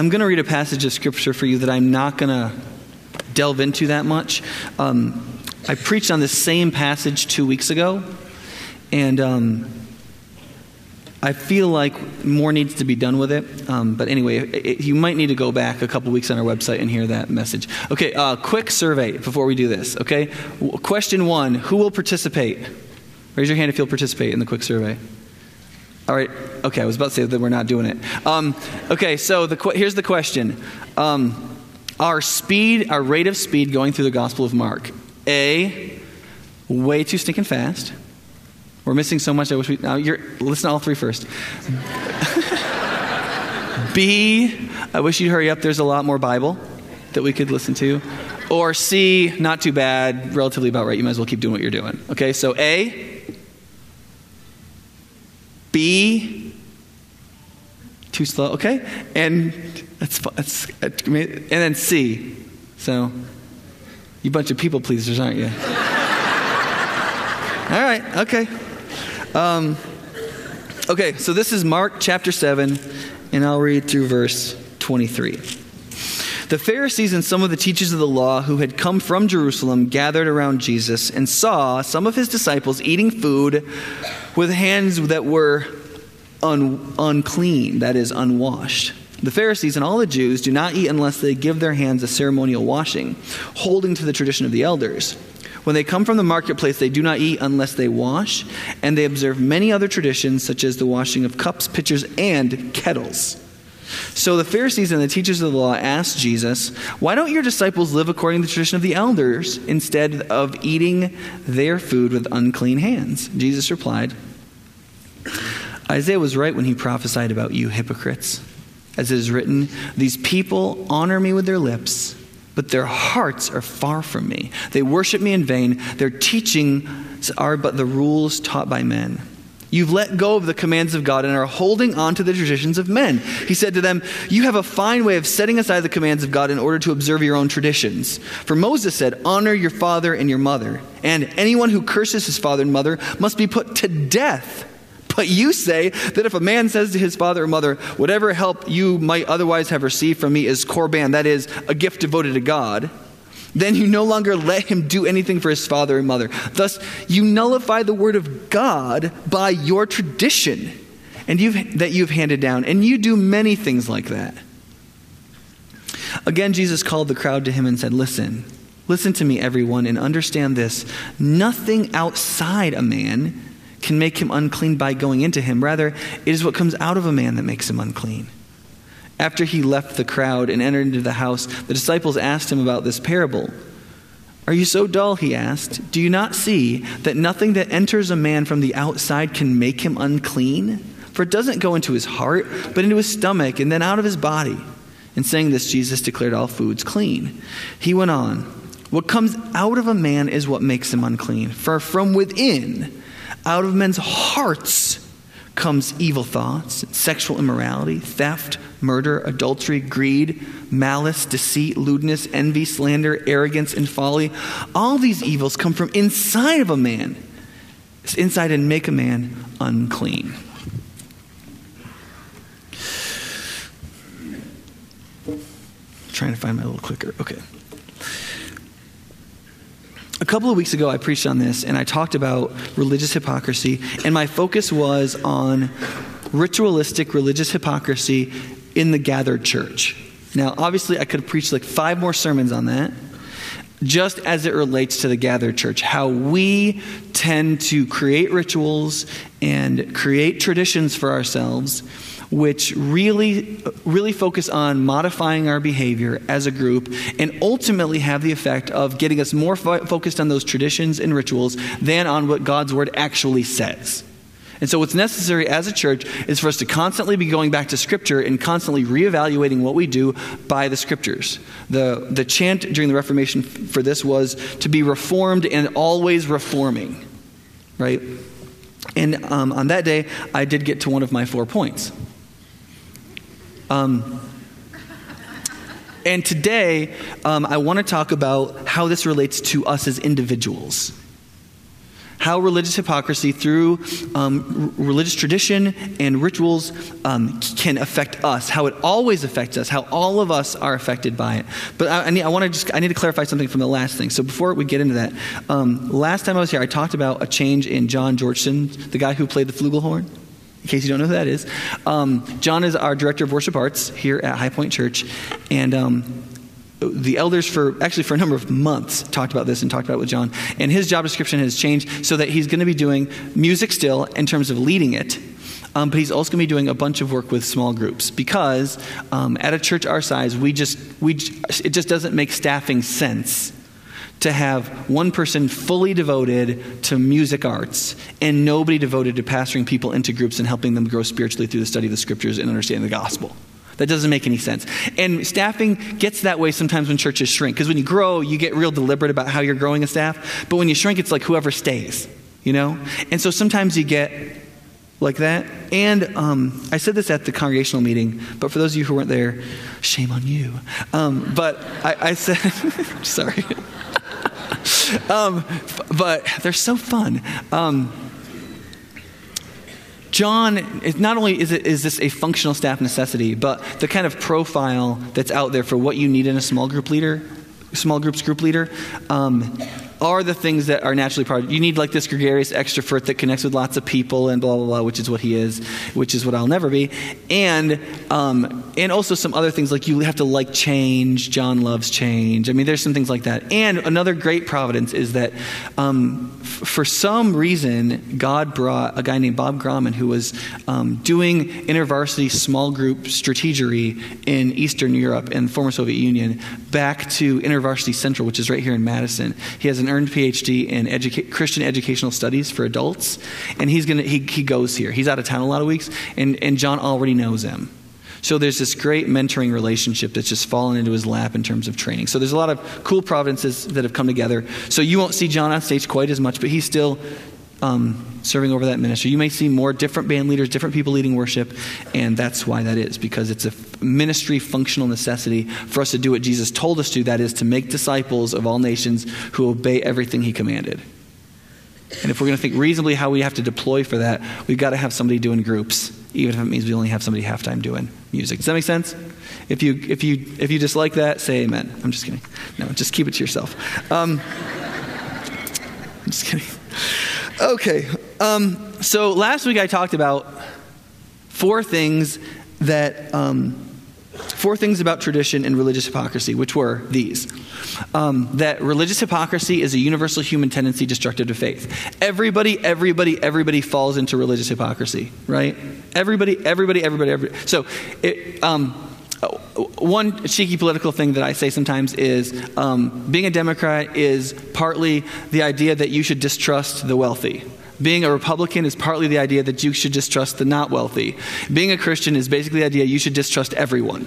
I'm going to read a passage of scripture for you that I'm not going to delve into that much. Um, I preached on this same passage two weeks ago, and um, I feel like more needs to be done with it. Um, but anyway, it, you might need to go back a couple weeks on our website and hear that message. Okay, uh, quick survey before we do this. Okay, w- question one: Who will participate? Raise your hand if you'll participate in the quick survey. All right. Okay, I was about to say that we're not doing it. Um, okay, so the, here's the question: um, Our speed, our rate of speed going through the Gospel of Mark, A, way too stinking fast. We're missing so much. I wish we. Now, you're listen to all three first. B, I wish you'd hurry up. There's a lot more Bible that we could listen to. Or C, not too bad, relatively about right. You might as well keep doing what you're doing. Okay, so A, B, too slow. Okay, and that's that's and then C. So, you bunch of people pleasers, aren't you? All right. Okay. Um, okay, so this is Mark chapter 7, and I'll read through verse 23. The Pharisees and some of the teachers of the law who had come from Jerusalem gathered around Jesus and saw some of his disciples eating food with hands that were un- unclean, that is, unwashed. The Pharisees and all the Jews do not eat unless they give their hands a ceremonial washing, holding to the tradition of the elders. When they come from the marketplace, they do not eat unless they wash, and they observe many other traditions, such as the washing of cups, pitchers, and kettles. So the Pharisees and the teachers of the law asked Jesus, Why don't your disciples live according to the tradition of the elders instead of eating their food with unclean hands? Jesus replied, Isaiah was right when he prophesied about you, hypocrites. As it is written, These people honor me with their lips but their hearts are far from me. They worship me in vain. Their teachings are but the rules taught by men. You've let go of the commands of God and are holding on to the traditions of men. He said to them, You have a fine way of setting aside the commands of God in order to observe your own traditions. For Moses said, Honor your father and your mother, and anyone who curses his father and mother must be put to death. But you say that if a man says to his father or mother, Whatever help you might otherwise have received from me is korban, that is, a gift devoted to God, then you no longer let him do anything for his father and mother. Thus, you nullify the word of God by your tradition and you've, that you've handed down, and you do many things like that. Again, Jesus called the crowd to him and said, Listen, listen to me, everyone, and understand this. Nothing outside a man can make him unclean by going into him. Rather, it is what comes out of a man that makes him unclean. After he left the crowd and entered into the house, the disciples asked him about this parable. Are you so dull? He asked. Do you not see that nothing that enters a man from the outside can make him unclean? For it doesn't go into his heart, but into his stomach and then out of his body. And saying this, Jesus declared all foods clean. He went on, What comes out of a man is what makes him unclean. For from within, out of men's hearts comes evil thoughts, sexual immorality, theft, murder, adultery, greed, malice, deceit, lewdness, envy, slander, arrogance, and folly. All these evils come from inside of a man. It's inside and make a man unclean. trying to find my little clicker. Okay. A couple of weeks ago, I preached on this and I talked about religious hypocrisy, and my focus was on ritualistic religious hypocrisy in the gathered church. Now, obviously, I could preach like five more sermons on that, just as it relates to the gathered church, how we tend to create rituals and create traditions for ourselves which really, really focus on modifying our behavior as a group and ultimately have the effect of getting us more fo- focused on those traditions and rituals than on what God's word actually says. And so, what's necessary as a church is for us to constantly be going back to Scripture and constantly reevaluating what we do by the Scriptures. The, the chant during the Reformation for this was to be reformed and always reforming, right? And um, on that day, I did get to one of my four points. Um, and today, um, I want to talk about how this relates to us as individuals. how religious hypocrisy through um, r- religious tradition and rituals um, can affect us, how it always affects us, how all of us are affected by it. But I, I need, I want to just I need to clarify something from the last thing. So before we get into that, um, last time I was here, I talked about a change in John Georgeson, the guy who played the flugelhorn. In case you don't know who that is, um, John is our director of worship arts here at High Point Church, and um, the elders for actually for a number of months talked about this and talked about it with John. And his job description has changed so that he's going to be doing music still in terms of leading it. Um, but he's also going to be doing a bunch of work with small groups because um, at a church our size, we just we it just doesn't make staffing sense to have one person fully devoted to music arts and nobody devoted to pastoring people into groups and helping them grow spiritually through the study of the scriptures and understanding the gospel. That doesn't make any sense. And staffing gets that way sometimes when churches shrink. Because when you grow, you get real deliberate about how you're growing a staff. But when you shrink, it's like whoever stays, you know? And so sometimes you get like that. And um, I said this at the congregational meeting, but for those of you who weren't there, shame on you. Um, but I, I said, sorry. Um, but they're so fun. Um, John, not only is, it, is this a functional staff necessity, but the kind of profile that's out there for what you need in a small group leader, small groups group leader, um, are the things that are naturally part You need like this gregarious extrovert that connects with lots of people and blah, blah, blah, which is what he is, which is what I'll never be. And, um, and also some other things like you have to like change. John loves change. I mean, there's some things like that. And another great providence is that um, f- for some reason, God brought a guy named Bob Grauman who was um, doing intervarsity small group strategery in Eastern Europe and former Soviet Union back to InterVarsity Central, which is right here in Madison. He has an earned PhD in educa- Christian educational studies for adults, and he's gonna he, he goes here. He's out of town a lot of weeks, and, and John already knows him. So there's this great mentoring relationship that's just fallen into his lap in terms of training. So there's a lot of cool providences that have come together. So you won't see John on stage quite as much, but he's still um, serving over that ministry. You may see more different band leaders, different people leading worship, and that's why that is, because it's a ministry functional necessity for us to do what Jesus told us to, that is, to make disciples of all nations who obey everything he commanded. And if we're going to think reasonably how we have to deploy for that, we've got to have somebody doing groups, even if it means we only have somebody half time doing music. Does that make sense? If you, if, you, if you dislike that, say amen. I'm just kidding. No, just keep it to yourself. Um, I'm just kidding. Okay. Um, so last week I talked about four things that. Um, four things about tradition and religious hypocrisy, which were these um, that religious hypocrisy is a universal human tendency destructive to faith. Everybody, everybody, everybody falls into religious hypocrisy, right? Everybody, everybody, everybody, everybody. So, it, um, one cheeky political thing that I say sometimes is um, being a Democrat is partly the idea that you should distrust the wealthy. Being a Republican is partly the idea that you should distrust the not wealthy. Being a Christian is basically the idea you should distrust everyone.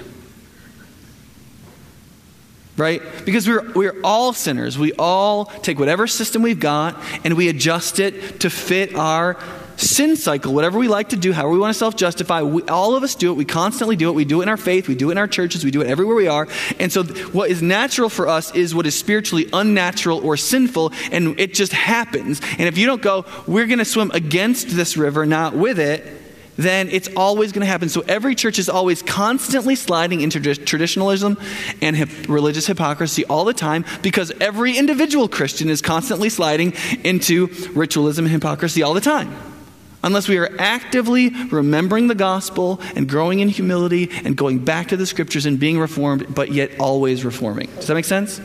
Right? Because we're, we're all sinners. We all take whatever system we've got and we adjust it to fit our sin cycle, whatever we like to do, however we want to self justify, all of us do it. We constantly do it. We do it in our faith. We do it in our churches. We do it everywhere we are. And so, what is natural for us is what is spiritually unnatural or sinful, and it just happens. And if you don't go, we're going to swim against this river, not with it, then it's always going to happen. So every church is always constantly sliding into traditionalism and hip- religious hypocrisy all the time because every individual Christian is constantly sliding into ritualism and hypocrisy all the time unless we are actively remembering the gospel and growing in humility and going back to the scriptures and being reformed, but yet always reforming. Does that make sense?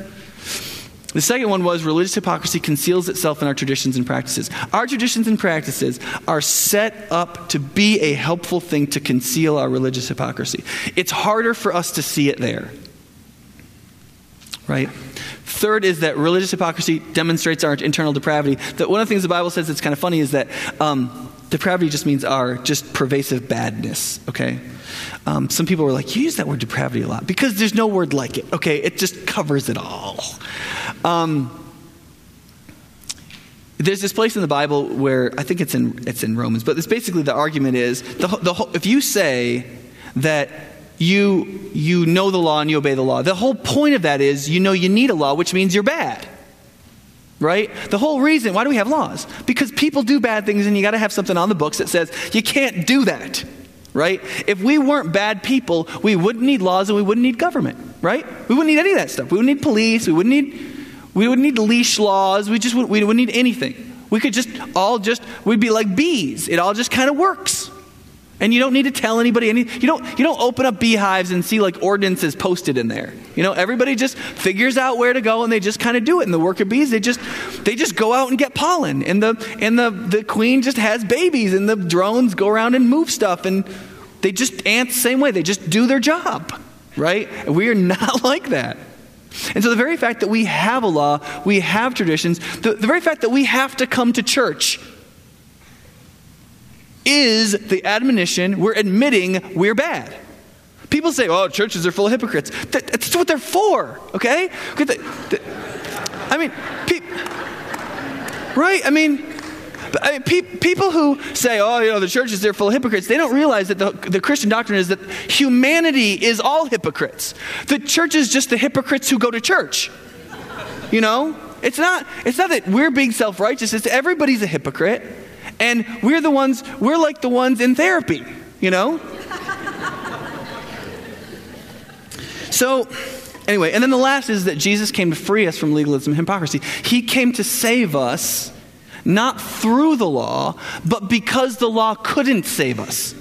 The second one was religious hypocrisy conceals itself in our traditions and practices. Our traditions and practices are set up to be a helpful thing to conceal our religious hypocrisy. It's harder for us to see it there. Right? Third is that religious hypocrisy demonstrates our internal depravity. That one of the things the Bible says that's kind of funny is that um, depravity just means our just pervasive badness, okay? Um, some people are like, you use that word depravity a lot because there's no word like it, okay? It just covers it all. Um, there's this place in the Bible where I think it's in, it's in Romans, but it's basically the argument is the, the whole, if you say that you, you know the law and you obey the law, the whole point of that is you know you need a law, which means you're bad. Right? The whole reason, why do we have laws? Because people do bad things and you got to have something on the books that says you can't do that. Right? If we weren't bad people, we wouldn't need laws and we wouldn't need government. Right? We wouldn't need any of that stuff. We wouldn't need police. We wouldn't need, we wouldn't need leash laws. We just wouldn't, we wouldn't need anything. We could just all just, we'd be like bees. It all just kind of works. And you don't need to tell anybody any you don't you don't open up beehives and see like ordinances posted in there. You know, everybody just figures out where to go and they just kind of do it. And the worker bees, they just they just go out and get pollen. And the and the, the queen just has babies and the drones go around and move stuff and they just ants the same way. They just do their job. Right? And we are not like that. And so the very fact that we have a law, we have traditions, the, the very fact that we have to come to church is the admonition we're admitting we're bad. People say, oh, churches are full of hypocrites. That's what they're for, okay? I mean, pe- right? I mean, I mean pe- people who say, oh, you know, the churches, they're full of hypocrites, they don't realize that the, the Christian doctrine is that humanity is all hypocrites. The church is just the hypocrites who go to church. You know? It's not, it's not that we're being self righteous, it's everybody's a hypocrite. And we're the ones, we're like the ones in therapy, you know? so, anyway, and then the last is that Jesus came to free us from legalism and hypocrisy. He came to save us, not through the law, but because the law couldn't save us.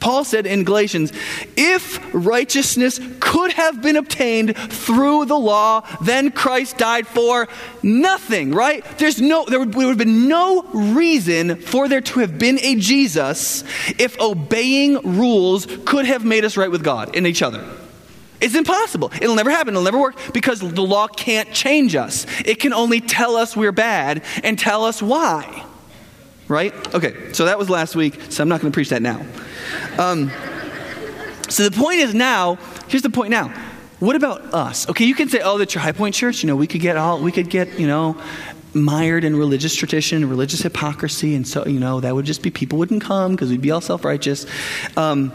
Paul said in Galatians, if righteousness could have been obtained through the law, then Christ died for nothing, right? There's no, there would, would have been no reason for there to have been a Jesus if obeying rules could have made us right with God and each other. It's impossible. It'll never happen. It'll never work because the law can't change us. It can only tell us we're bad and tell us why. Right? Okay, so that was last week, so I'm not going to preach that now. Um, so the point is now, here's the point now. What about us? Okay, you can say, oh, that's your High Point Church. You know, we could get all, we could get, you know, mired in religious tradition, religious hypocrisy, and so, you know, that would just be people wouldn't come because we'd be all self righteous. Um,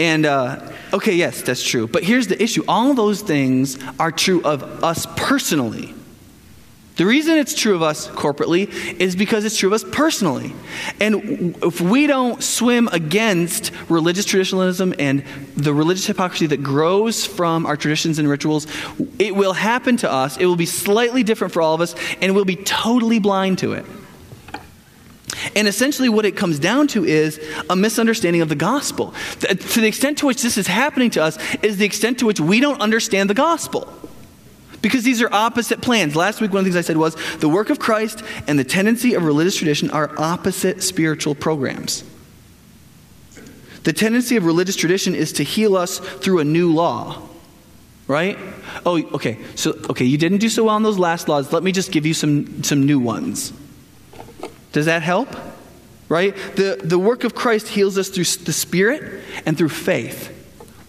and, uh, okay, yes, that's true. But here's the issue all those things are true of us personally. The reason it's true of us corporately is because it's true of us personally. And if we don't swim against religious traditionalism and the religious hypocrisy that grows from our traditions and rituals, it will happen to us. It will be slightly different for all of us, and we'll be totally blind to it. And essentially, what it comes down to is a misunderstanding of the gospel. To the extent to which this is happening to us, is the extent to which we don't understand the gospel. Because these are opposite plans. Last week, one of the things I said was the work of Christ and the tendency of religious tradition are opposite spiritual programs. The tendency of religious tradition is to heal us through a new law. Right? Oh, okay. So, okay, you didn't do so well on those last laws. Let me just give you some, some new ones. Does that help? Right? The, the work of Christ heals us through the Spirit and through faith.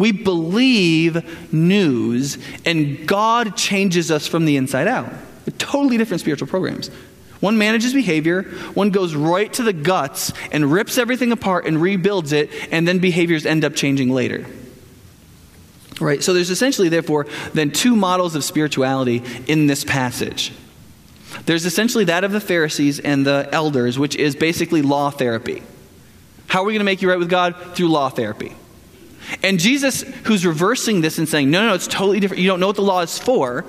We believe news, and God changes us from the inside out. They're totally different spiritual programs. One manages behavior, one goes right to the guts and rips everything apart and rebuilds it, and then behaviors end up changing later. Right? So there's essentially, therefore, then two models of spirituality in this passage. There's essentially that of the Pharisees and the elders, which is basically law therapy. How are we going to make you right with God? Through law therapy. And Jesus, who's reversing this and saying, no, no, no, it's totally different. You don't know what the law is for.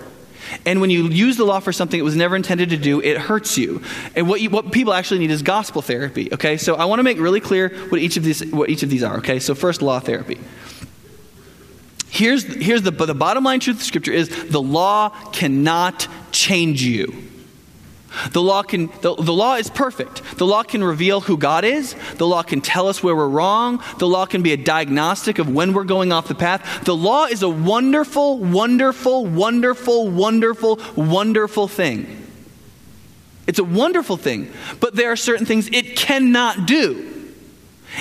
And when you use the law for something it was never intended to do, it hurts you. And what, you, what people actually need is gospel therapy. Okay, so I want to make really clear what each of these what each of these are. Okay, so first, law therapy. Here's here's the the bottom line truth of Scripture is the law cannot change you. The law, can, the, the law is perfect. The law can reveal who God is. The law can tell us where we're wrong. The law can be a diagnostic of when we're going off the path. The law is a wonderful, wonderful, wonderful, wonderful, wonderful thing. It's a wonderful thing. But there are certain things it cannot do.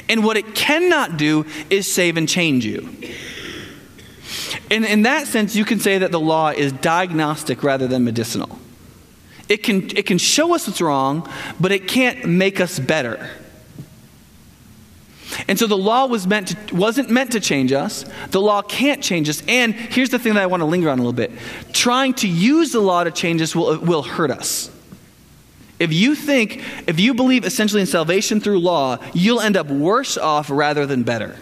And what it cannot do is save and change you. And in that sense, you can say that the law is diagnostic rather than medicinal. It can, it can show us what's wrong, but it can't make us better. And so the law was meant to, wasn't meant to change us. The law can't change us. And here's the thing that I want to linger on a little bit trying to use the law to change us will, will hurt us. If you think, if you believe essentially in salvation through law, you'll end up worse off rather than better.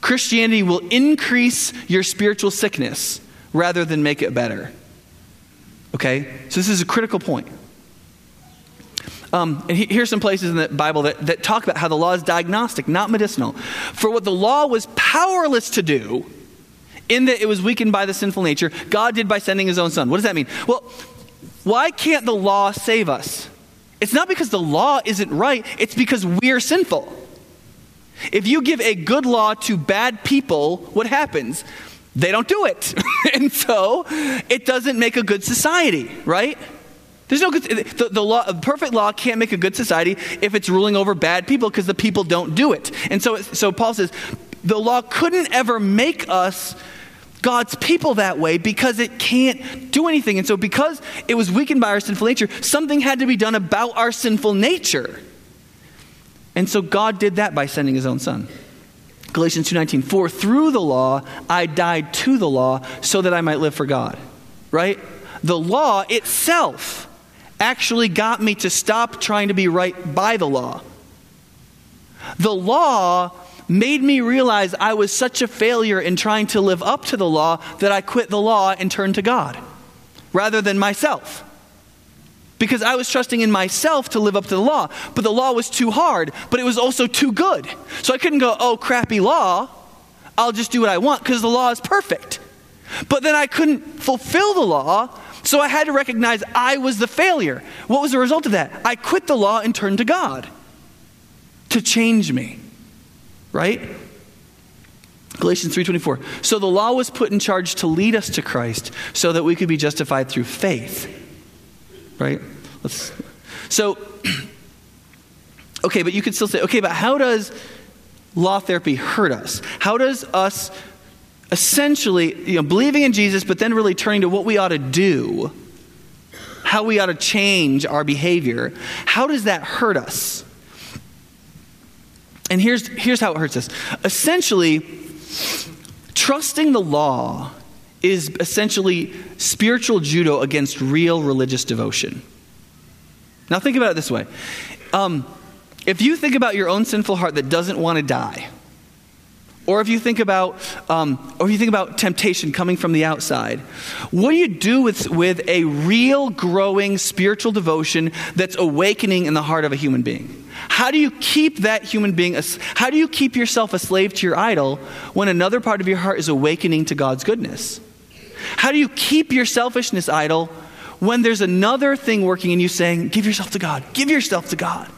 Christianity will increase your spiritual sickness rather than make it better. Okay? So this is a critical point. Um, and he, here's some places in the Bible that, that talk about how the law is diagnostic, not medicinal. For what the law was powerless to do, in that it was weakened by the sinful nature, God did by sending his own son. What does that mean? Well, why can't the law save us? It's not because the law isn't right, it's because we're sinful. If you give a good law to bad people, what happens? They don't do it. and so it doesn't make a good society, right? There's no good, the, the law, perfect law can't make a good society if it's ruling over bad people because the people don't do it. And so, so Paul says the law couldn't ever make us God's people that way because it can't do anything. And so, because it was weakened by our sinful nature, something had to be done about our sinful nature. And so, God did that by sending his own son. Galatians 2:19 For through the law I died to the law so that I might live for God. Right? The law itself actually got me to stop trying to be right by the law. The law made me realize I was such a failure in trying to live up to the law that I quit the law and turned to God rather than myself. Because I was trusting in myself to live up to the law, but the law was too hard, but it was also too good. So I couldn't go, oh, crappy law, I'll just do what I want because the law is perfect. But then I couldn't fulfill the law so I had to recognize I was the failure. What was the result of that? I quit the law and turned to God to change me. Right? Galatians 3:24. So the law was put in charge to lead us to Christ so that we could be justified through faith. Right? Let's So okay, but you could still say, okay, but how does law therapy hurt us? How does us essentially you know, believing in Jesus, but then really turning to what we ought to do, how we ought to change our behavior, how does that hurt us? And here's, here's how it hurts us. Essentially, trusting the law is essentially spiritual judo against real religious devotion. Now, think about it this way. Um, if you think about your own sinful heart that doesn't want to die, or if you think about, um, or if you think about temptation coming from the outside, what do you do with, with a real growing spiritual devotion that's awakening in the heart of a human being? How do you keep that human being, a, how do you keep yourself a slave to your idol when another part of your heart is awakening to God's goodness? How do you keep your selfishness idle when there's another thing working in you saying, give yourself to God, give yourself to God?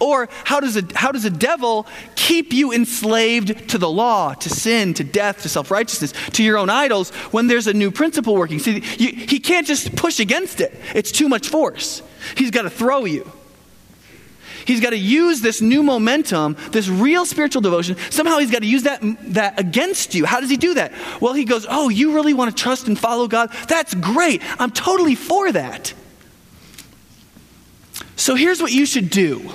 Or how does, a, how does a devil keep you enslaved to the law, to sin, to death, to self righteousness, to your own idols when there's a new principle working? See, you, he can't just push against it, it's too much force. He's got to throw you. He's got to use this new momentum, this real spiritual devotion. Somehow he's got to use that, that against you. How does he do that? Well, he goes, Oh, you really want to trust and follow God? That's great. I'm totally for that. So here's what you should do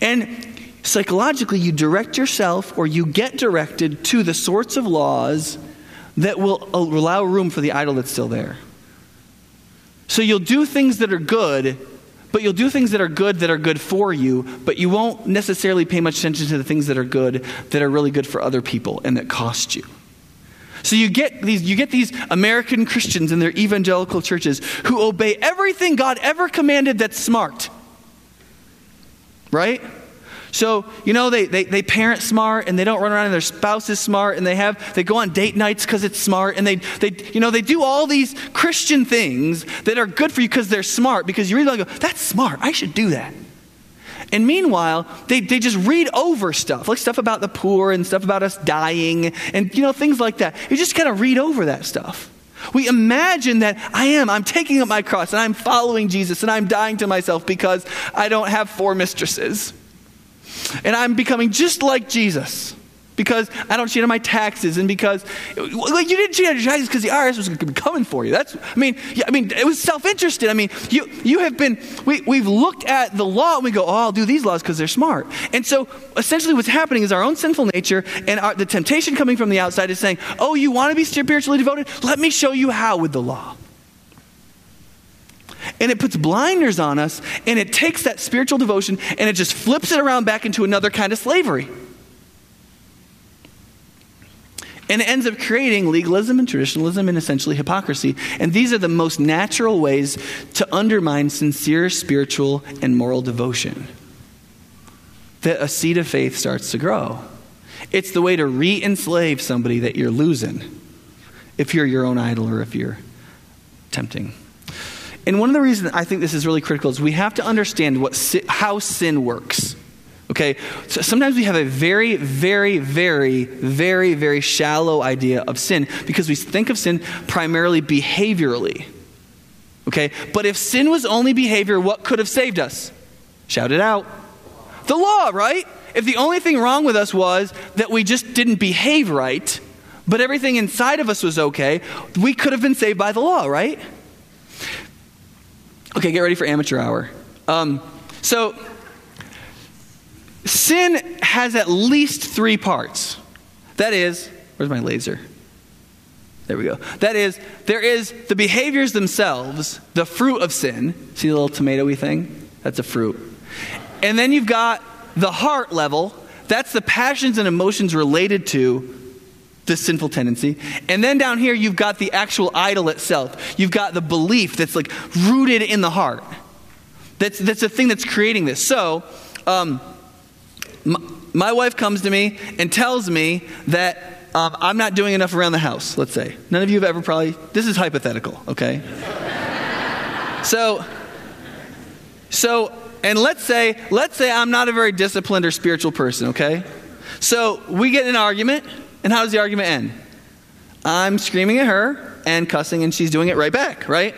and psychologically, you direct yourself or you get directed to the sorts of laws that will allow room for the idol that's still there. So you'll do things that are good, but you'll do things that are good that are good for you, but you won't necessarily pay much attention to the things that are good that are really good for other people and that cost you. So you get these you get these American Christians in their evangelical churches who obey everything God ever commanded that's smart right? So, you know, they, they, they parent smart and they don't run around and their spouse is smart and they have, they go on date nights because it's smart and they, they, you know, they do all these Christian things that are good for you because they're smart because you read really go, that's smart. I should do that. And meanwhile, they, they just read over stuff, like stuff about the poor and stuff about us dying and, you know, things like that. You just kind of read over that stuff. We imagine that I am, I'm taking up my cross and I'm following Jesus and I'm dying to myself because I don't have four mistresses. And I'm becoming just like Jesus. because I don't cheat on my taxes, and because like you didn't cheat on your taxes because the IRS was coming for you. That's I mean, yeah, I mean, it was self-interested. I mean, you you have been we we've looked at the law and we go, oh, I'll do these laws because they're smart. And so essentially, what's happening is our own sinful nature and our, the temptation coming from the outside is saying, oh, you want to be spiritually devoted? Let me show you how with the law. And it puts blinders on us, and it takes that spiritual devotion and it just flips it around back into another kind of slavery. And it ends up creating legalism and traditionalism and essentially hypocrisy. And these are the most natural ways to undermine sincere spiritual and moral devotion. That a seed of faith starts to grow. It's the way to re enslave somebody that you're losing if you're your own idol or if you're tempting. And one of the reasons I think this is really critical is we have to understand what, how sin works. Okay? So sometimes we have a very, very, very, very, very shallow idea of sin because we think of sin primarily behaviorally. Okay? But if sin was only behavior, what could have saved us? Shout it out. The law, right? If the only thing wrong with us was that we just didn't behave right, but everything inside of us was okay, we could have been saved by the law, right? Okay, get ready for amateur hour. Um, so, Sin has at least three parts. That is, where's my laser? There we go. That is, there is the behaviors themselves, the fruit of sin. See the little tomatoey thing? That's a fruit. And then you've got the heart level. That's the passions and emotions related to the sinful tendency. And then down here, you've got the actual idol itself. You've got the belief that's like rooted in the heart. That's, that's the thing that's creating this. So, um, my, my wife comes to me and tells me that um, I'm not doing enough around the house, let's say. None of you have ever probably, this is hypothetical, okay? so, so, and let's say, let's say I'm not a very disciplined or spiritual person, okay? So we get in an argument, and how does the argument end? I'm screaming at her and cussing, and she's doing it right back, right?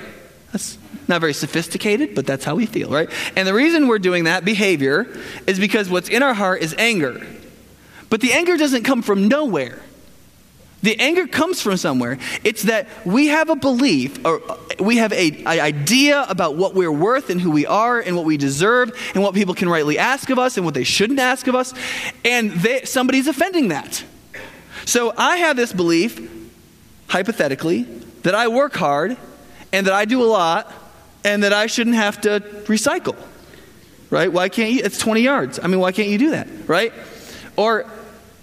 That's not very sophisticated, but that's how we feel, right? And the reason we're doing that behavior is because what's in our heart is anger. But the anger doesn't come from nowhere. The anger comes from somewhere. It's that we have a belief, or uh, we have a, idea about what we're worth and who we are and what we deserve and what people can rightly ask of us and what they shouldn't ask of us, and they, somebody's offending that. So I have this belief, hypothetically, that I work hard and that I do a lot and that I shouldn't have to recycle. Right? Why can't you? It's 20 yards. I mean, why can't you do that? Right? Or,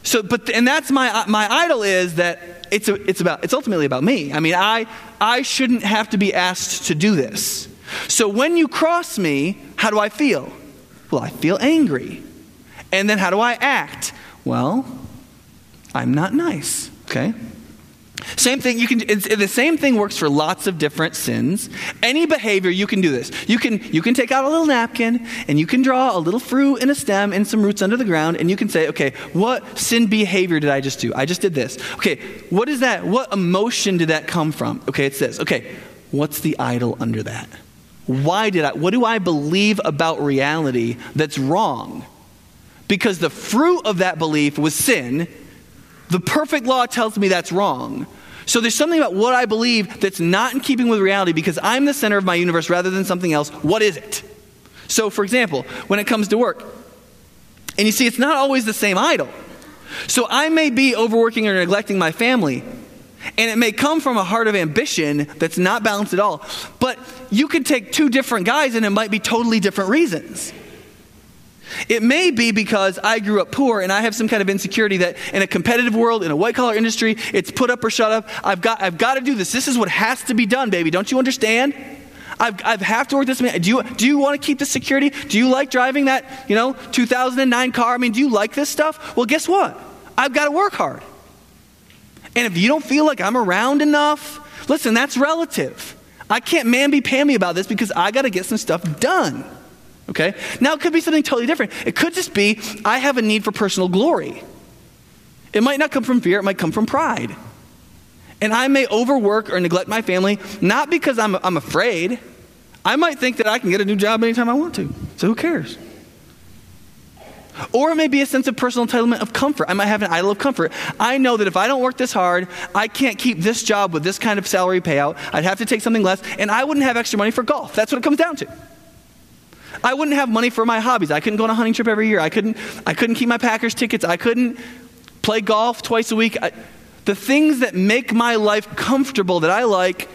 so, but, and that's my, my idol is that it's, a, it's about, it's ultimately about me. I mean, I, I shouldn't have to be asked to do this. So when you cross me, how do I feel? Well, I feel angry. And then how do I act? Well, I'm not nice. Okay? Same thing, you can, the same thing works for lots of different sins. Any behavior, you can do this. You can, you can take out a little napkin and you can draw a little fruit and a stem and some roots under the ground and you can say, okay, what sin behavior did I just do? I just did this. Okay, what is that? What emotion did that come from? Okay, it's this. Okay, what's the idol under that? Why did I, what do I believe about reality that's wrong? Because the fruit of that belief was sin the perfect law tells me that's wrong. So there's something about what I believe that's not in keeping with reality because I'm the center of my universe rather than something else. What is it? So, for example, when it comes to work, and you see, it's not always the same idol. So I may be overworking or neglecting my family, and it may come from a heart of ambition that's not balanced at all. But you could take two different guys, and it might be totally different reasons. It may be because I grew up poor and I have some kind of insecurity that in a competitive world, in a white collar industry, it's put up or shut up. I've got, I've got to do this. This is what has to be done, baby. Don't you understand? I've, I have to work this. Do you, do you want to keep the security? Do you like driving that, you know, 2009 car? I mean, do you like this stuff? Well, guess what? I've got to work hard. And if you don't feel like I'm around enough, listen, that's relative. I can't mamby pamby about this because I got to get some stuff done. Okay? Now, it could be something totally different. It could just be I have a need for personal glory. It might not come from fear, it might come from pride. And I may overwork or neglect my family, not because I'm, I'm afraid. I might think that I can get a new job anytime I want to. So who cares? Or it may be a sense of personal entitlement of comfort. I might have an idol of comfort. I know that if I don't work this hard, I can't keep this job with this kind of salary payout. I'd have to take something less, and I wouldn't have extra money for golf. That's what it comes down to. I wouldn't have money for my hobbies. I couldn't go on a hunting trip every year. I couldn't, I couldn't keep my Packers tickets. I couldn't play golf twice a week. I, the things that make my life comfortable that I like,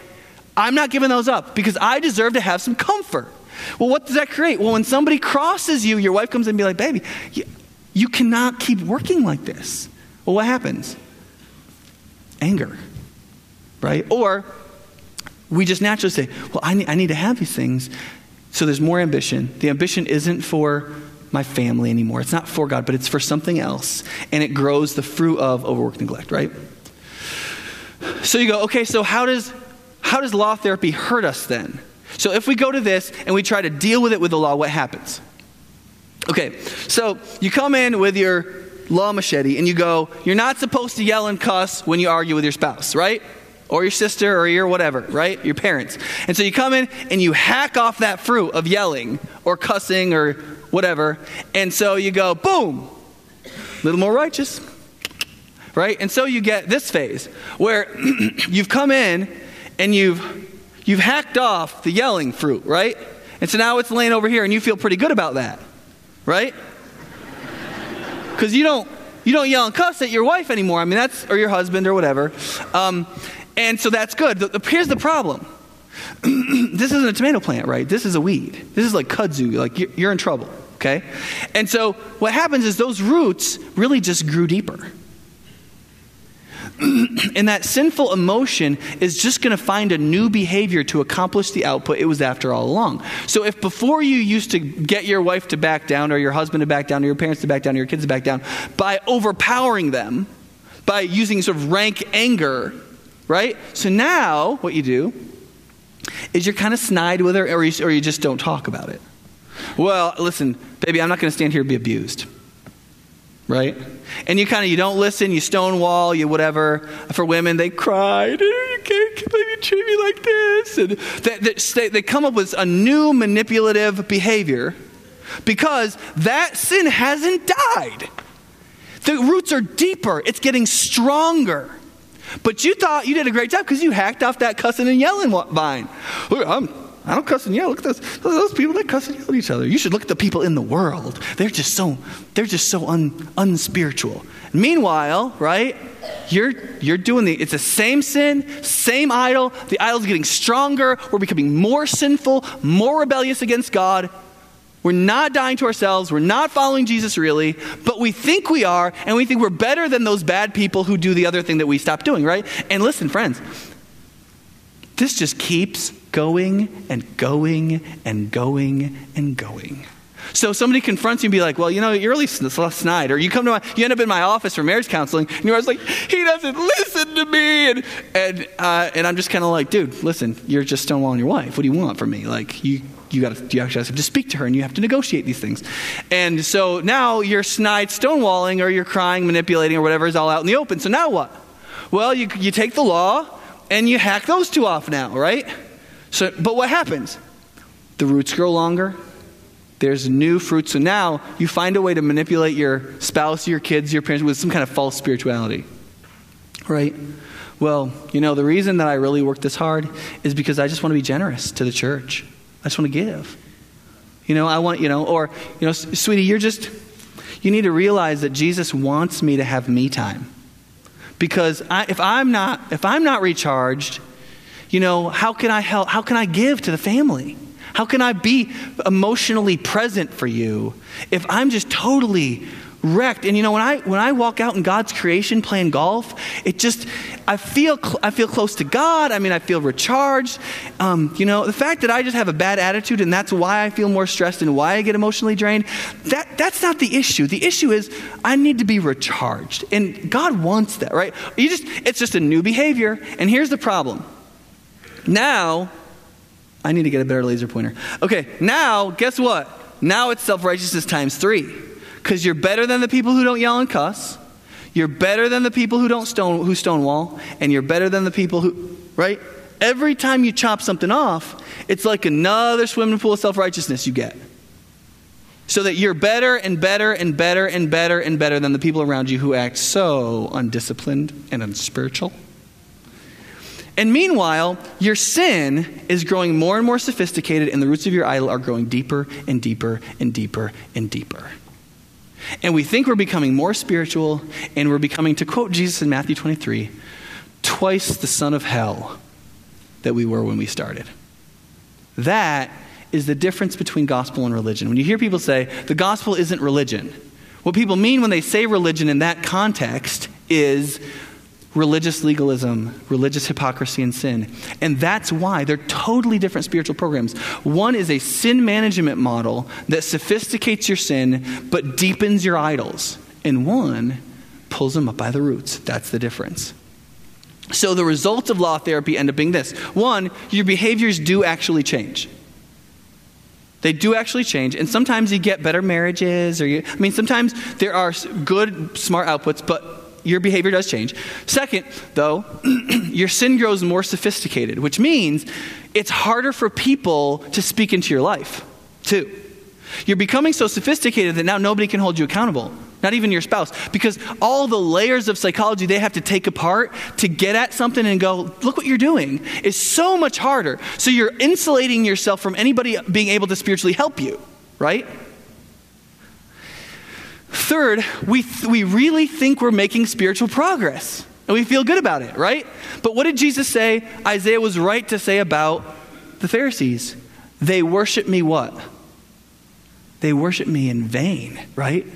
I'm not giving those up because I deserve to have some comfort. Well, what does that create? Well, when somebody crosses you, your wife comes in and be like, baby, you, you cannot keep working like this. Well, what happens? Anger, right? Or we just naturally say, well, I need, I need to have these things. So there's more ambition. The ambition isn't for my family anymore. It's not for God, but it's for something else. And it grows the fruit of overwork neglect, right? So you go, okay, so how does how does law therapy hurt us then? So if we go to this and we try to deal with it with the law, what happens? Okay, so you come in with your law machete and you go, you're not supposed to yell and cuss when you argue with your spouse, right? Or your sister or your whatever, right? Your parents. And so you come in and you hack off that fruit of yelling or cussing or whatever. And so you go, boom, a little more righteous, right? And so you get this phase where you've come in and you've you've hacked off the yelling fruit, right? And so now it's laying over here and you feel pretty good about that. Right? Cuz you don't you don't yell and cuss at your wife anymore. I mean that's or your husband or whatever. Um, and so that's good. The, here's the problem. this isn't a tomato plant, right? This is a weed. This is like kudzu. Like you're, you're in trouble, okay? And so what happens is those roots really just grew deeper. and that sinful emotion is just going to find a new behavior to accomplish the output it was after all along. So, if before you used to get your wife to back down, or your husband to back down, or your parents to back down, or your kids to back down, by overpowering them, by using sort of rank anger, right? So now, what you do is you're kind of snide with her, or you, or you just don't talk about it. Well, listen, baby, I'm not going to stand here and be abused right? And you kind of you don't listen, you stonewall, you whatever. For women, they cry. You can't believe you treat me like this, and they, they, they come up with a new manipulative behavior because that sin hasn't died. The roots are deeper. It's getting stronger. But you thought you did a great job because you hacked off that cussing and yelling vine. Look, I'm I don't cuss and yell. Look at those, those people that cuss and yell at each other. You should look at the people in the world. They're just so, they're just so un, unspiritual. Meanwhile, right, you're, you're doing the, it's the same sin, same idol. The idol's getting stronger. We're becoming more sinful, more rebellious against God. We're not dying to ourselves. We're not following Jesus really, but we think we are, and we think we're better than those bad people who do the other thing that we stopped doing, right? And listen, friends, this just keeps going and going and going and going. So somebody confronts you and be like, well, you know, you're really snide. Or you come to my, you end up in my office for marriage counseling, and you're always like, he doesn't listen to me. And, and, uh, and I'm just kind of like, dude, listen, you're just stonewalling your wife. What do you want from me? Like, you, you got you actually have to speak to her, and you have to negotiate these things. And so now you're snide stonewalling, or you're crying, manipulating, or whatever is all out in the open. So now what? Well, you, you take the law, and you hack those two off now, right? So, but what happens? The roots grow longer. There's new fruit. So now you find a way to manipulate your spouse, your kids, your parents with some kind of false spirituality. Right? Well, you know, the reason that I really work this hard is because I just want to be generous to the church. I just want to give. You know, I want, you know, or, you know, sweetie, you're just, you need to realize that Jesus wants me to have me time. Because I, if I'm not if I'm not recharged, you know, how can I help? How can I give to the family? How can I be emotionally present for you if I'm just totally wrecked? And you know, when I when I walk out in God's creation playing golf, it just I feel I feel close to God. I mean, I feel recharged. Um, you know, the fact that I just have a bad attitude and that's why I feel more stressed and why I get emotionally drained. That that's not the issue. The issue is I need to be recharged, and God wants that, right? You just it's just a new behavior. And here's the problem. Now, I need to get a better laser pointer. Okay, now, guess what? Now it's self righteousness times three. Because you're better than the people who don't yell and cuss. You're better than the people who don't stone who stonewall, and you're better than the people who right? Every time you chop something off, it's like another swimming pool of self righteousness you get. so that you're better and better and better and better and better than the people around you who act so undisciplined and unspiritual. And meanwhile, your sin is growing more and more sophisticated, and the roots of your idol are growing deeper and deeper and deeper and deeper. And we think we're becoming more spiritual, and we're becoming, to quote Jesus in Matthew 23, twice the son of hell that we were when we started. That is the difference between gospel and religion. When you hear people say, the gospel isn't religion, what people mean when they say religion in that context is religious legalism, religious hypocrisy, and sin. And that's why they're totally different spiritual programs. One is a sin management model that sophisticates your sin but deepens your idols, and one pulls them up by the roots. That's the difference. So the results of law therapy end up being this one, your behaviors do actually change. They do actually change, and sometimes you get better marriages, or you, I mean, sometimes there are good, smart outputs, but your behavior does change. Second, though, your sin grows more sophisticated, which means it's harder for people to speak into your life, too. You're becoming so sophisticated that now nobody can hold you accountable, not even your spouse, because all the layers of psychology they have to take apart to get at something and go, look what you're doing, is so much harder. So you're insulating yourself from anybody being able to spiritually help you, right? Third, we, th- we really think we're making spiritual progress. And we feel good about it, right? But what did Jesus say? Isaiah was right to say about the Pharisees. They worship me what? They worship me in vain, right?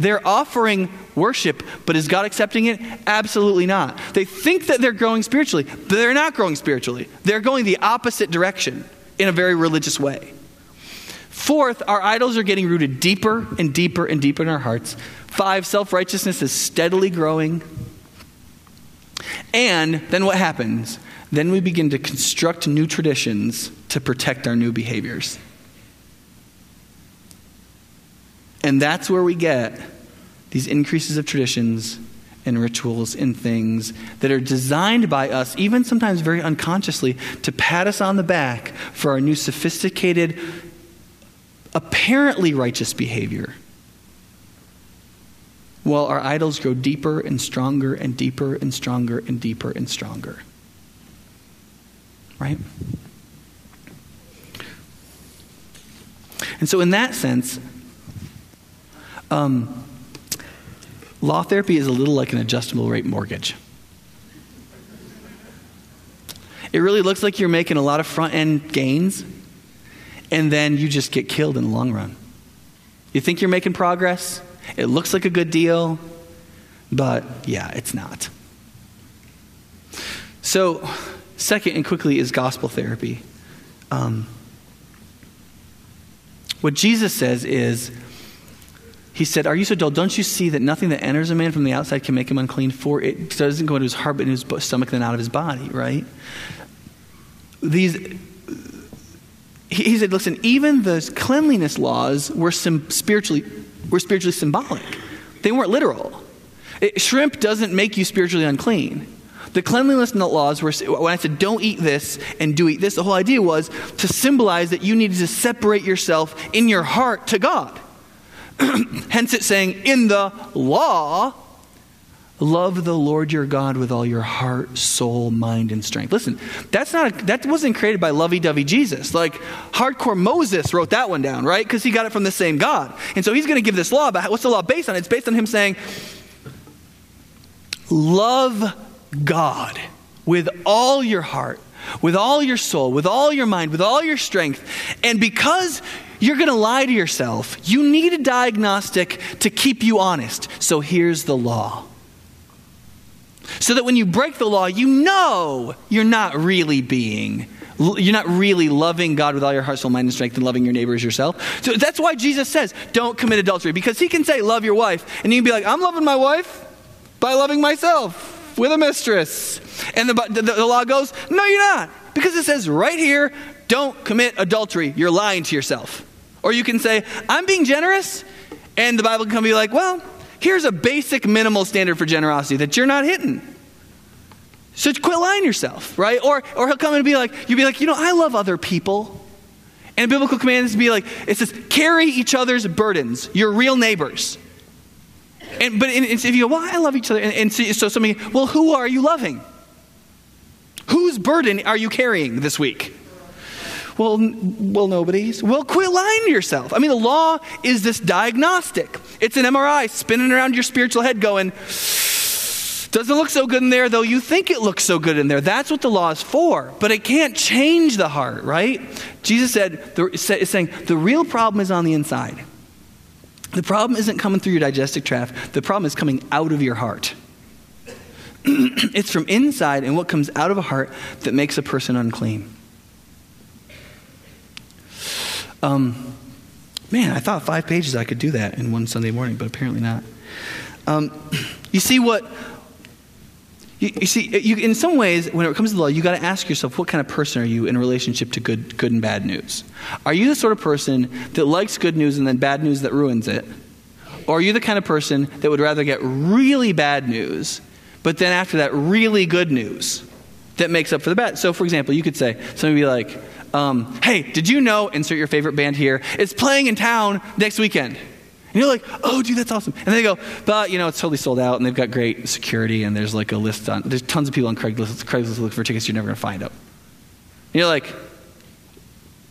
They're offering worship, but is God accepting it? Absolutely not. They think that they're growing spiritually, but they're not growing spiritually. They're going the opposite direction in a very religious way. Fourth, our idols are getting rooted deeper and deeper and deeper in our hearts. Five, self righteousness is steadily growing. And then what happens? Then we begin to construct new traditions to protect our new behaviors. And that's where we get these increases of traditions and rituals and things that are designed by us, even sometimes very unconsciously, to pat us on the back for our new sophisticated apparently righteous behavior, while our idols grow deeper and stronger and deeper and stronger and deeper and stronger. Right? And so, in that sense, um, law therapy is a little like an adjustable rate mortgage. It really looks like you're making a lot of front end gains and then you just get killed in the long run. You think you're making progress? It looks like a good deal, but yeah, it's not. So, second and quickly is gospel therapy. Um, what Jesus says is, He said, Are you so dull? Don't you see that nothing that enters a man from the outside can make him unclean? For it doesn't go into his heart, but into his stomach, then out of his body, right? These he, he said, listen, even those cleanliness laws were sim- spiritually, were spiritually symbolic. They weren't literal. It, shrimp doesn't make you spiritually unclean. The cleanliness laws were, when I said don't eat this and do eat this, the whole idea was to symbolize that you needed to separate yourself in your heart to God. Hence it saying, in the law, Love the Lord your God with all your heart, soul, mind, and strength. Listen, that's not a, that wasn't created by lovey-dovey Jesus. Like hardcore Moses wrote that one down, right? Because he got it from the same God. And so he's going to give this law, but what's the law based on? It's based on him saying, Love God with all your heart, with all your soul, with all your mind, with all your strength. And because you're going to lie to yourself, you need a diagnostic to keep you honest. So here's the law so that when you break the law, you know you're not really being, you're not really loving God with all your heart, soul, mind, and strength and loving your neighbor as yourself. So that's why Jesus says, don't commit adultery, because he can say, love your wife. And you can be like, I'm loving my wife by loving myself with a mistress. And the, the, the law goes, no, you're not. Because it says right here, don't commit adultery. You're lying to yourself. Or you can say, I'm being generous. And the Bible can come be like, well, here's a basic minimal standard for generosity that you're not hitting. So quit lying yourself, right? Or, or he'll come and be like, you'll be like, you know, I love other people. And a biblical command is to be like, it says, carry each other's burdens, your real neighbors. And, but if you go, well, I love each other. And, and so, so somebody, well, who are you loving? Whose burden are you carrying this week? Well, well, nobody's. Well, quit lying to yourself. I mean, the law is this diagnostic. It's an MRI spinning around your spiritual head going, doesn't look so good in there, though you think it looks so good in there. That's what the law is for. But it can't change the heart, right? Jesus said, is saying, the real problem is on the inside. The problem isn't coming through your digestive tract, the problem is coming out of your heart. it's from inside and what comes out of a heart that makes a person unclean. Um, man, I thought five pages I could do that in one Sunday morning, but apparently not. Um, you see what you, you see, you, in some ways, when it comes to the law, you got to ask yourself, what kind of person are you in relationship to good, good and bad news? Are you the sort of person that likes good news and then bad news that ruins it? Or are you the kind of person that would rather get really bad news, but then after that, really good news that makes up for the bad? So, for example, you could say, somebody be like, um, hey, did you know, insert your favorite band here, it's playing in town next weekend? And you're like, oh, dude, that's awesome. And they go, but, you know, it's totally sold out, and they've got great security, and there's like a list on, there's tons of people on Craigslist, Craigslist looking for tickets you're never going to find them. And you're like,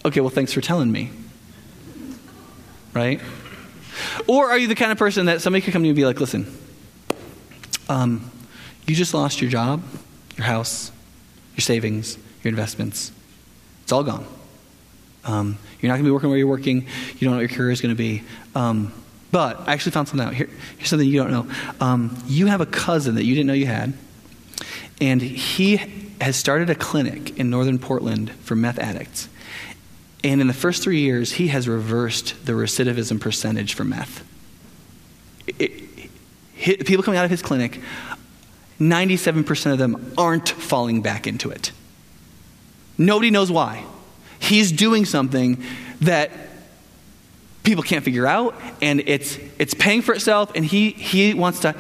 okay, well, thanks for telling me. Right? Or are you the kind of person that somebody could come to you and be like, listen, um, you just lost your job, your house, your savings, your investments. It's all gone. Um, you're not going to be working where you're working. You don't know what your career is going to be. Um, but I actually found something out. Here, here's something you don't know. Um, you have a cousin that you didn't know you had, and he has started a clinic in northern Portland for meth addicts. And in the first three years, he has reversed the recidivism percentage for meth. It, it, people coming out of his clinic, 97% of them aren't falling back into it. Nobody knows why. He's doing something that people can't figure out, and it's, it's paying for itself, and he, he wants to.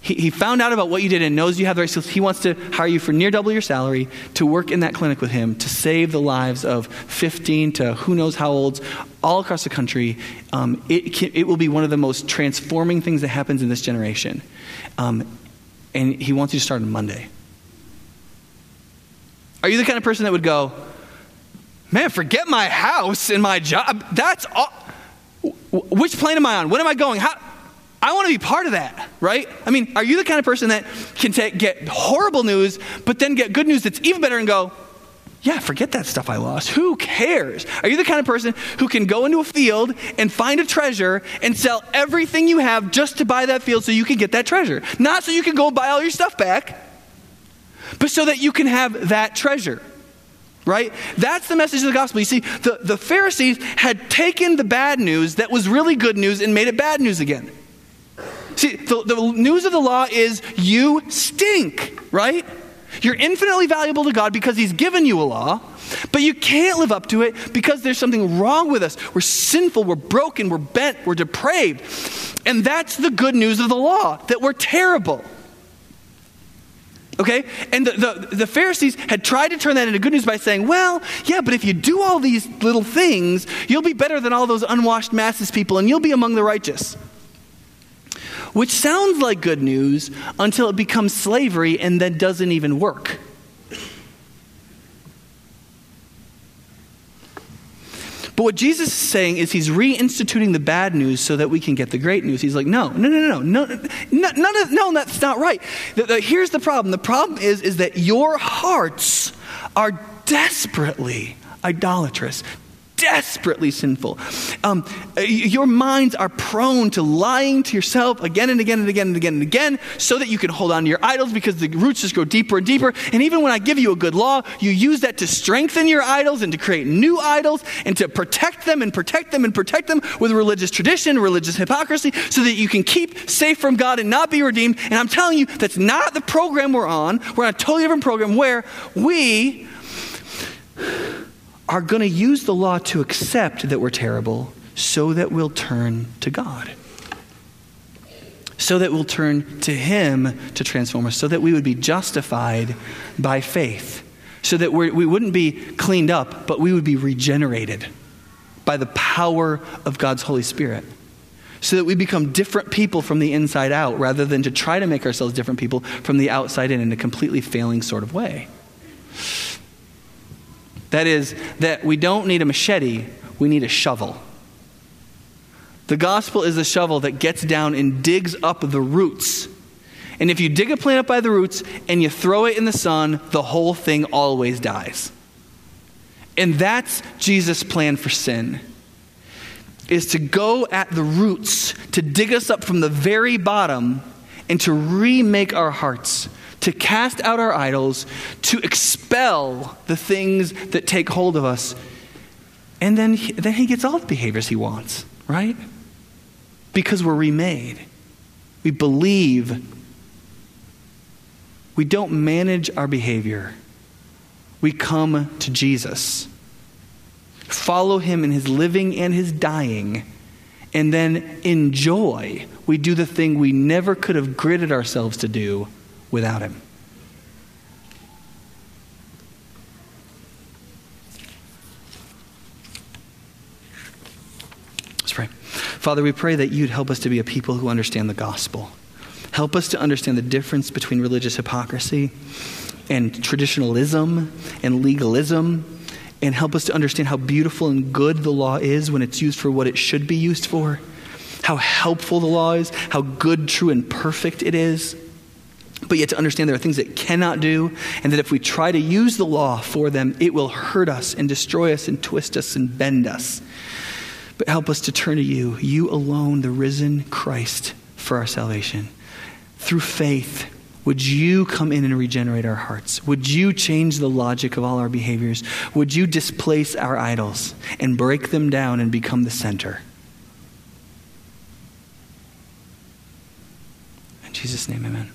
He, found out about what you did and knows you have the right skills. He wants to hire you for near double your salary to work in that clinic with him to save the lives of 15 to who knows how olds all across the country. Um, it, can, it will be one of the most transforming things that happens in this generation. Um, and he wants you to start on Monday. Are you the kind of person that would go, man, forget my house and my job? That's all which plane am I on? When am I going? How? I want to be part of that, right? I mean, are you the kind of person that can take, get horrible news, but then get good news that's even better and go, yeah, forget that stuff I lost. Who cares? Are you the kind of person who can go into a field and find a treasure and sell everything you have just to buy that field so you can get that treasure? Not so you can go buy all your stuff back, but so that you can have that treasure right? That's the message of the gospel. You see, the, the Pharisees had taken the bad news that was really good news and made it bad news again. See, the, the news of the law is you stink, right? You're infinitely valuable to God because He's given you a law, but you can't live up to it because there's something wrong with us. We're sinful, we're broken, we're bent, we're depraved. And that's the good news of the law that we're terrible. Okay? And the, the, the, Pharisees had tried to turn that into good news by saying, well, yeah, but if you do all these little things, you'll be better than all those unwashed masses people and you'll be among the righteous. Which sounds like good news until it becomes slavery and then doesn't even work. But what Jesus is saying is he's reinstituting the bad news so that we can get the great news. He's like, no, no, no, no, no, no, no, of, no, that's not right. The, the, here's the problem. The problem is, is that your hearts are desperately idolatrous, desperately sinful. Um, your minds are prone to lying to yourself again and again and again and again and again so that you can hold on to your idols because the roots just go deeper and deeper. And even when I give you a good law, you use that to strengthen your idols and to create new idols and to protect them and protect them and protect them with religious tradition, religious hypocrisy, so that you can keep safe from God and not be redeemed. And I'm telling you, that's not the program we're on. We're on a totally different program where we are going to use the law to accept that we're terrible so that we'll turn to God. So that we'll turn to Him to transform us, so that we would be justified by faith, so that we're, we would not be cleaned up, but we would be regenerated. by the power of God's Holy Spirit. So that we become different people from the inside out rather than to try to make ourselves different people from the outside in in a completely failing sort of way. That is, that we don't need a machete, we need a shovel. The gospel is a shovel that gets down and digs up the roots. And if you dig a plant up by the roots and you throw it in the sun, the whole thing always dies. And that's Jesus' plan for sin. Is to go at the roots, to dig us up from the very bottom, and to remake our hearts, to cast out our idols, to expel the things that take hold of us. And then he, then he gets all the behaviors he wants, right? Because we're remade. We believe. We don't manage our behavior. We come to Jesus. Follow him in his living and his dying, and then enjoy. We do the thing we never could have gritted ourselves to do without him. Let's pray. Father, we pray that you'd help us to be a people who understand the gospel. Help us to understand the difference between religious hypocrisy and traditionalism and legalism, and help us to understand how beautiful and good the law is when it's used for what it should be used for, how helpful the law is, how good, true, and perfect it is. But yet to understand there are things it cannot do, and that if we try to use the law for them, it will hurt us and destroy us and twist us and bend us. But help us to turn to you, you alone, the risen Christ, for our salvation. Through faith, would you come in and regenerate our hearts? Would you change the logic of all our behaviors? Would you displace our idols and break them down and become the center? In Jesus' name, amen.